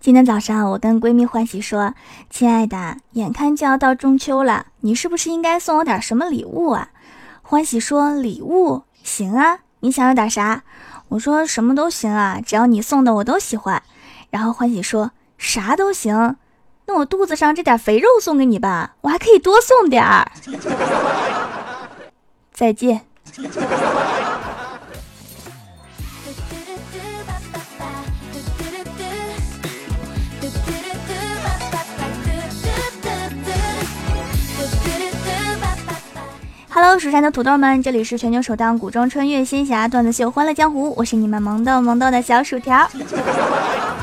今天早上，我跟闺蜜欢喜说：“亲爱的，眼看就要到中秋了，你是不是应该送我点什么礼物啊？”欢喜说：“礼物行啊，你想要点啥？”我说：“什么都行啊，只要你送的我都喜欢。”然后欢喜说：“啥都行，那我肚子上这点肥肉送给你吧，我还可以多送点儿。”再见。Hello，蜀山的土豆们，这里是全球首档古装穿越仙侠段子秀《欢乐江湖》，我是你们萌豆萌豆的小薯条。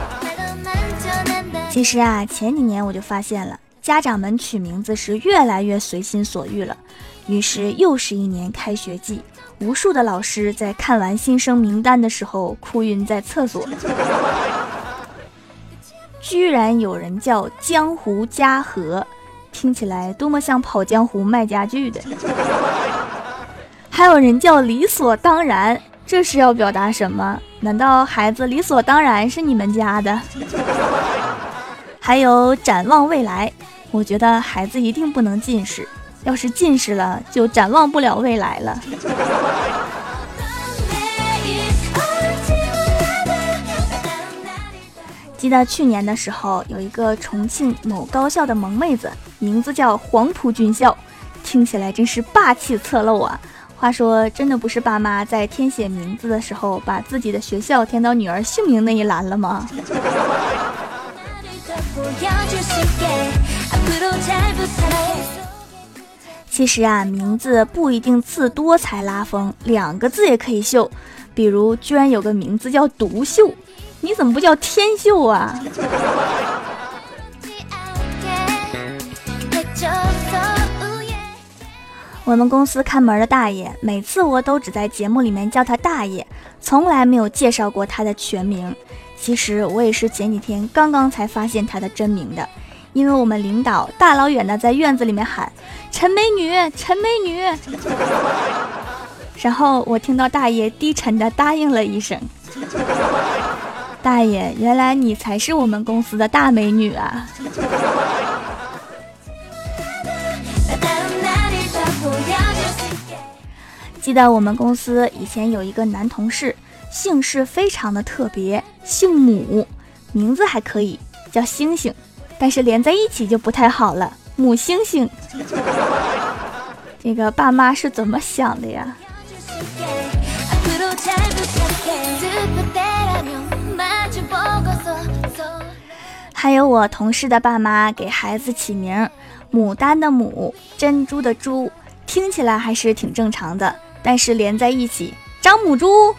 其实啊，前几年我就发现了，家长们取名字是越来越随心所欲了。于是又是一年开学季，无数的老师在看完新生名单的时候哭晕在厕所。居然有人叫江湖嘉禾。听起来多么像跑江湖卖家具的，还有人叫理所当然，这是要表达什么？难道孩子理所当然是你们家的？还有展望未来，我觉得孩子一定不能近视，要是近视了就展望不了未来了。记得去年的时候，有一个重庆某高校的萌妹子，名字叫黄埔军校，听起来真是霸气侧漏啊！话说，真的不是爸妈在填写名字的时候，把自己的学校填到女儿姓名那一栏了吗？其实啊，名字不一定字多才拉风，两个字也可以秀。比如，居然有个名字叫独秀。你怎么不叫天秀啊？我们公司看门的大爷，每次我都只在节目里面叫他大爷，从来没有介绍过他的全名。其实我也是前几天刚刚才发现他的真名的，因为我们领导大老远的在院子里面喊“陈美女，陈美女”，然后我听到大爷低沉的答应了一声。大爷，原来你才是我们公司的大美女啊！记得我们公司以前有一个男同事，姓氏非常的特别，姓母，名字还可以，叫星星，但是连在一起就不太好了，母星星。这个爸妈是怎么想的呀？还有我同事的爸妈给孩子起名，牡丹的牡，珍珠的珠，听起来还是挺正常的。但是连在一起，张母猪，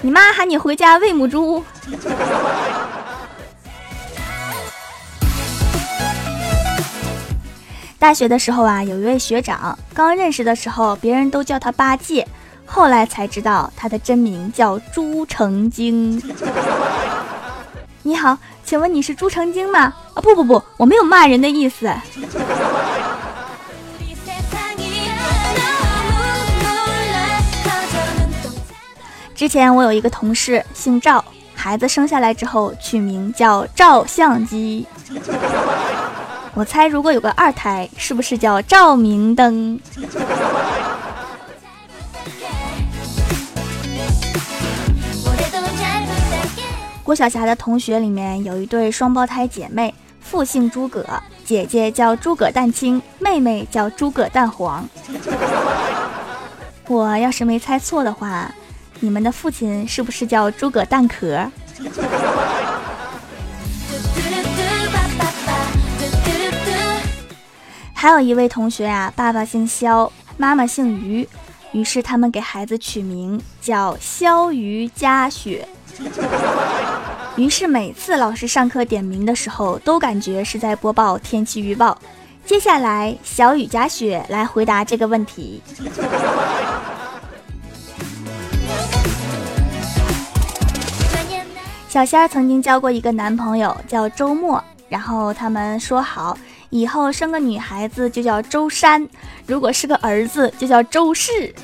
你妈喊你回家喂母猪。大学的时候啊，有一位学长，刚认识的时候，别人都叫他八戒，后来才知道他的真名叫朱成精。你好，请问你是朱成精吗？啊不不不，我没有骂人的意思。之前我有一个同事姓赵，孩子生下来之后取名叫照相机。我猜如果有个二胎，是不是叫照明灯？郭晓霞的同学里面有一对双胞胎姐妹，父姓诸葛，姐姐叫诸葛蛋清，妹妹叫诸葛蛋黄。我要是没猜错的话，你们的父亲是不是叫诸葛蛋壳？还有一位同学啊，爸爸姓肖，妈妈姓于，于是他们给孩子取名叫肖于佳雪。于是每次老师上课点名的时候，都感觉是在播报天气预报。接下来，小雨加雪来回答这个问题。小仙儿曾经交过一个男朋友，叫周末，然后他们说好，以后生个女孩子就叫周山，如果是个儿子就叫周氏。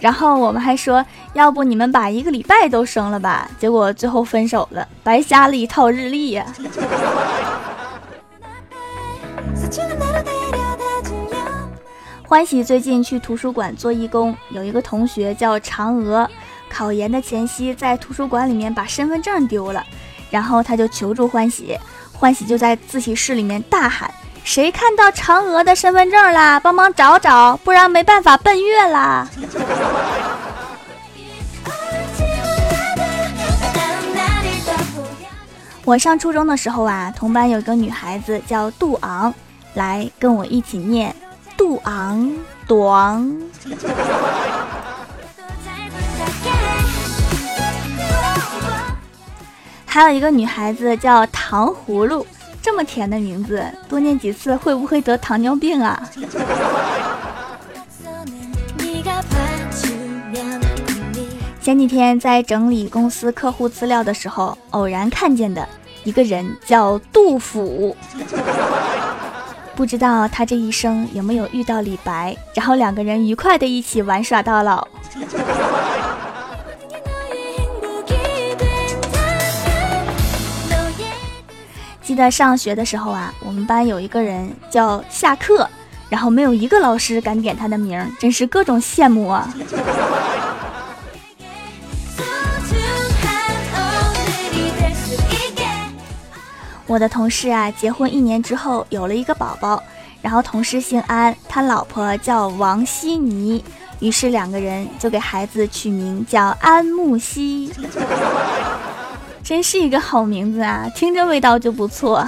然后我们还说，要不你们把一个礼拜都生了吧？结果最后分手了，白瞎了一套日历呀。欢喜最近去图书馆做义工，有一个同学叫嫦娥，考研的前夕在图书馆里面把身份证丢了，然后他就求助欢喜，欢喜就在自习室里面大喊：“谁看到嫦娥的身份证啦？帮忙找找，不然没办法奔月啦！” 我上初中的时候啊，同班有一个女孩子叫杜昂，来跟我一起念。杜昂，杜昂。还有一个女孩子叫糖葫芦，这么甜的名字，多念几次会不会得糖尿病啊？前几天在整理公司客户资料的时候，偶然看见的一个人叫杜甫。不知道他这一生有没有遇到李白，然后两个人愉快的一起玩耍到老。记得上学的时候啊，我们班有一个人叫下课，然后没有一个老师敢点他的名，真是各种羡慕啊。我的同事啊，结婚一年之后有了一个宝宝，然后同事姓安，他老婆叫王希妮，于是两个人就给孩子取名叫安慕希，真是一个好名字啊，听着味道就不错。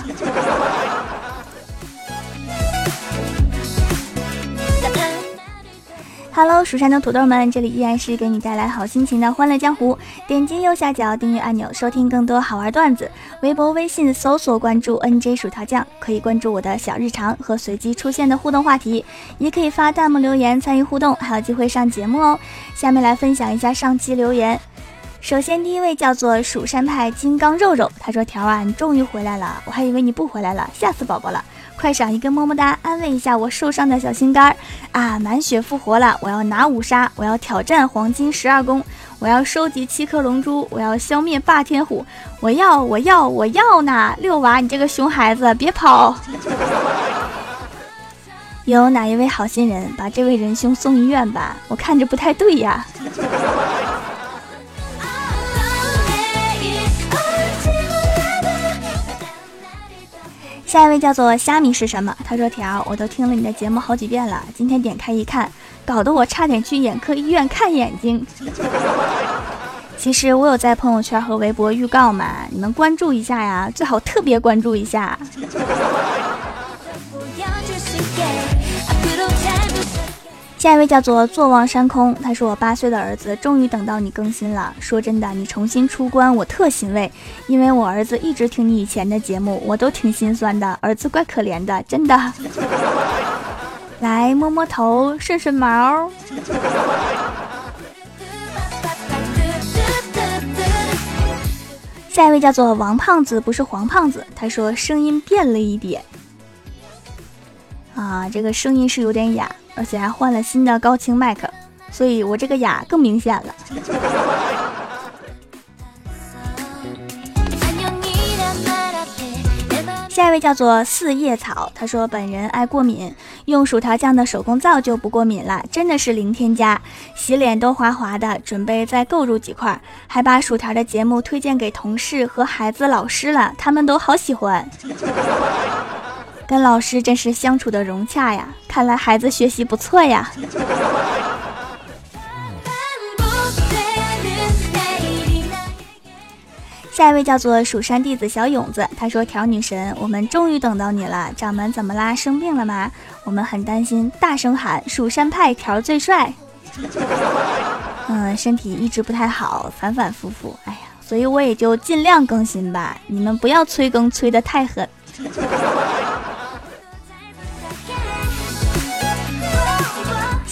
Hello，蜀山的土豆们，这里依然是给你带来好心情的欢乐江湖。点击右下角订阅按钮，收听更多好玩段子。微博、微信搜索关注 NJ 薯条酱，可以关注我的小日常和随机出现的互动话题，也可以发弹幕留言参与互动，还有机会上节目哦。下面来分享一下上期留言。首先，第一位叫做蜀山派金刚肉肉，他说：“条啊，你终于回来了，我还以为你不回来了，吓死宝宝了。”快赏一个么么哒，安慰一下我受伤的小心肝儿啊！满血复活了，我要拿五杀，我要挑战黄金十二宫，我要收集七颗龙珠，我要消灭霸天虎，我要我要我要呢！六娃，你这个熊孩子，别跑！有哪一位好心人把这位仁兄送医院吧？我看着不太对呀。下一位叫做虾米是什么？他说：“条，我都听了你的节目好几遍了，今天点开一看，搞得我差点去眼科医院看眼睛。其实我有在朋友圈和微博预告嘛，你们关注一下呀，最好特别关注一下。”下一位叫做坐望山空，他是我八岁的儿子，终于等到你更新了。说真的，你重新出关，我特欣慰，因为我儿子一直听你以前的节目，我都挺心酸的。儿子怪可怜的，真的。来摸摸头，顺顺毛。下一位叫做王胖子，不是黄胖子，他说声音变了一点。啊，这个声音是有点哑。而且还换了新的高清麦克，所以我这个哑更明显了。下一位叫做四叶草，他说本人爱过敏，用薯条酱的手工皂就不过敏了，真的是零添加，洗脸都滑滑的。准备再购入几块，还把薯条的节目推荐给同事和孩子、老师了，他们都好喜欢。跟老师真是相处的融洽呀，看来孩子学习不错呀。下一位叫做蜀山弟子小勇子，他说：“条女神，我们终于等到你了，掌门怎么啦？生病了吗？我们很担心，大声喊蜀山派条最帅。嗯，身体一直不太好，反反复复，哎呀，所以我也就尽量更新吧，你们不要催更催得太狠。”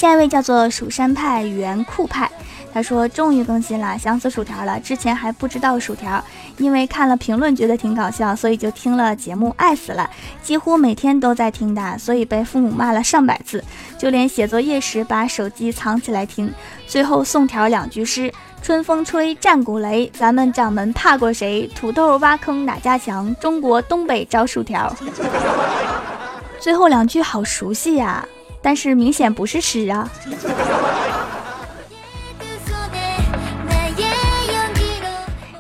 下一位叫做蜀山派元酷派，他说终于更新了，想死薯条了。之前还不知道薯条，因为看了评论觉得挺搞笑，所以就听了节目，爱死了，几乎每天都在听的，所以被父母骂了上百次，就连写作业时把手机藏起来听。最后送条两句诗：春风吹，战鼓擂，咱们掌门怕过谁？土豆挖坑哪家强？中国东北招薯条。最后两句好熟悉呀，但是明显不是屎啊。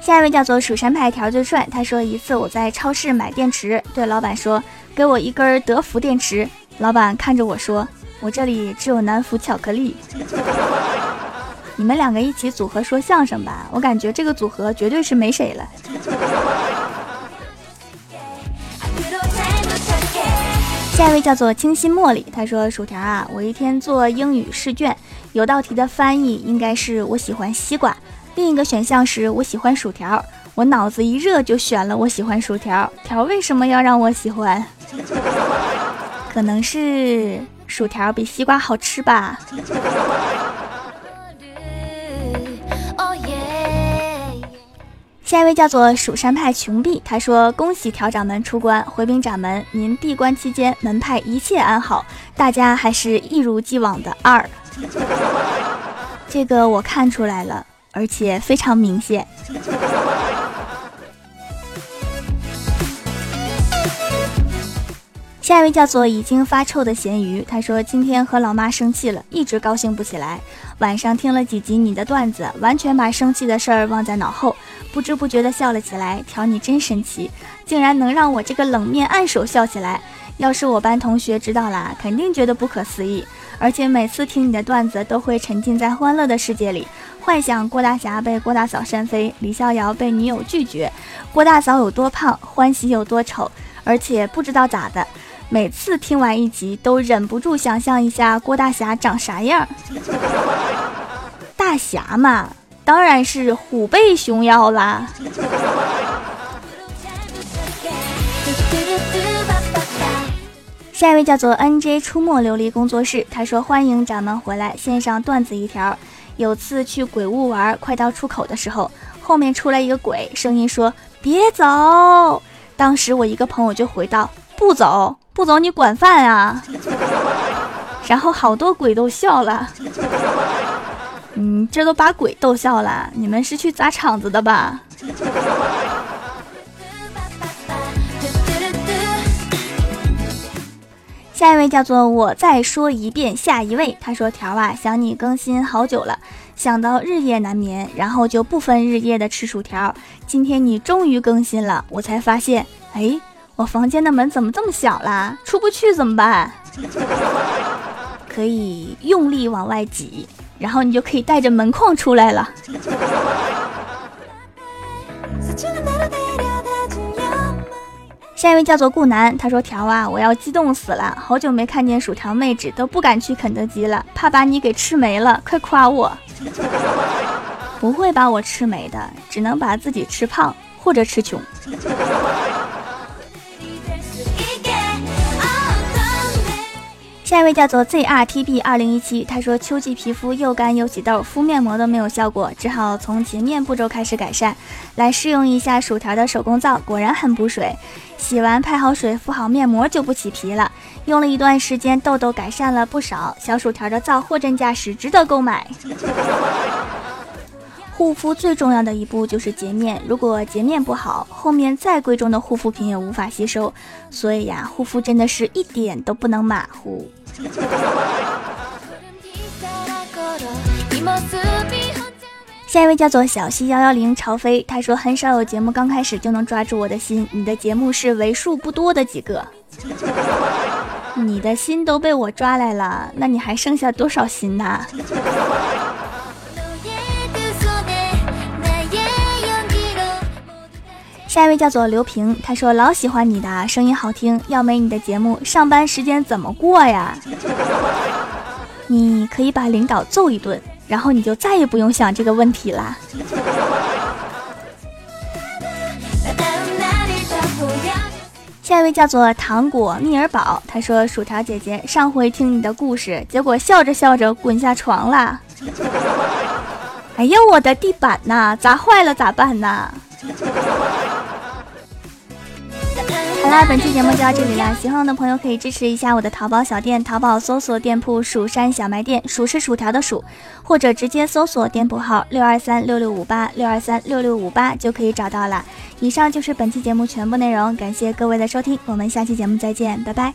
下一位叫做蜀山派条最帅，他说一次我在超市买电池，对老板说给我一根德芙电池，老板看着我说我这里只有南孚巧克力。你们两个一起组合说相声吧，我感觉这个组合绝对是没谁了。下一位叫做清新茉莉，他说：“薯条啊，我一天做英语试卷，有道题的翻译应该是我喜欢西瓜，另一个选项是我喜欢薯条，我脑子一热就选了我喜欢薯条。条为什么要让我喜欢？可能是薯条比西瓜好吃吧。”下一位叫做蜀山派穷碧，他说：“恭喜条掌门出关，回禀掌门，您闭关期间门派一切安好，大家还是一如既往的二。这个我看出来了，而且非常明显。”下一位叫做已经发臭的咸鱼，他说今天和老妈生气了，一直高兴不起来。晚上听了几集你的段子，完全把生气的事儿忘在脑后，不知不觉的笑了起来。条你真神奇，竟然能让我这个冷面暗手笑起来。要是我班同学知道了，肯定觉得不可思议。而且每次听你的段子，都会沉浸在欢乐的世界里，幻想郭大侠被郭大嫂扇飞，李逍遥被女友拒绝，郭大嫂有多胖，欢喜有多丑，而且不知道咋的。每次听完一集，都忍不住想象一下郭大侠长啥样。大侠嘛，当然是虎背熊腰啦。下一位叫做 NJ 出没琉璃工作室，他说：“欢迎掌门回来，献上段子一条。有次去鬼屋玩，快到出口的时候，后面出来一个鬼，声音说：别走。当时我一个朋友就回道：不走。”不走，你管饭啊！然后好多鬼都笑了，嗯，这都把鬼逗笑了。你们是去砸场子的吧？下一位叫做我再说一遍，下一位他说条啊，想你更新好久了，想到日夜难眠，然后就不分日夜的吃薯条。今天你终于更新了，我才发现，哎。我房间的门怎么这么小啦？出不去怎么办？可以用力往外挤，然后你就可以带着门框出来了。下一位叫做顾南，他说：“条啊，我要激动死了，好久没看见薯条妹纸，都不敢去肯德基了，怕把你给吃没了。快夸我！不会把我吃没的，只能把自己吃胖或者吃穷。”下一位叫做 ZRTB 二零一七，他说秋季皮肤又干又起痘，敷面膜都没有效果，只好从洁面步骤开始改善，来试用一下薯条的手工皂，果然很补水。洗完拍好水，敷好面膜就不起皮了。用了一段时间，痘痘改善了不少。小薯条的皂货真价实，值得购买。护肤最重要的一步就是洁面，如果洁面不好，后面再贵重的护肤品也无法吸收。所以呀，护肤真的是一点都不能马虎。下一位叫做小溪幺幺零朝飞，他说很少有节目刚开始就能抓住我的心，你的节目是为数不多的几个。你的心都被我抓来了，那你还剩下多少心呢？下一位叫做刘平，他说老喜欢你的声音好听，要没你的节目，上班时间怎么过呀？你可以把领导揍一顿，然后你就再也不用想这个问题啦。下一位叫做糖果蜜儿宝，他说薯条姐姐上回听你的故事，结果笑着笑着滚下床啦。哎呀，我的地板呐，砸坏了咋办呢？好啦，本期节目就到这里啦。喜欢我的朋友可以支持一下我的淘宝小店，淘宝搜索店铺“蜀山小卖店”，数是薯条的数，或者直接搜索店铺号六二三六六五八六二三六六五八就可以找到了。以上就是本期节目全部内容，感谢各位的收听，我们下期节目再见，拜拜。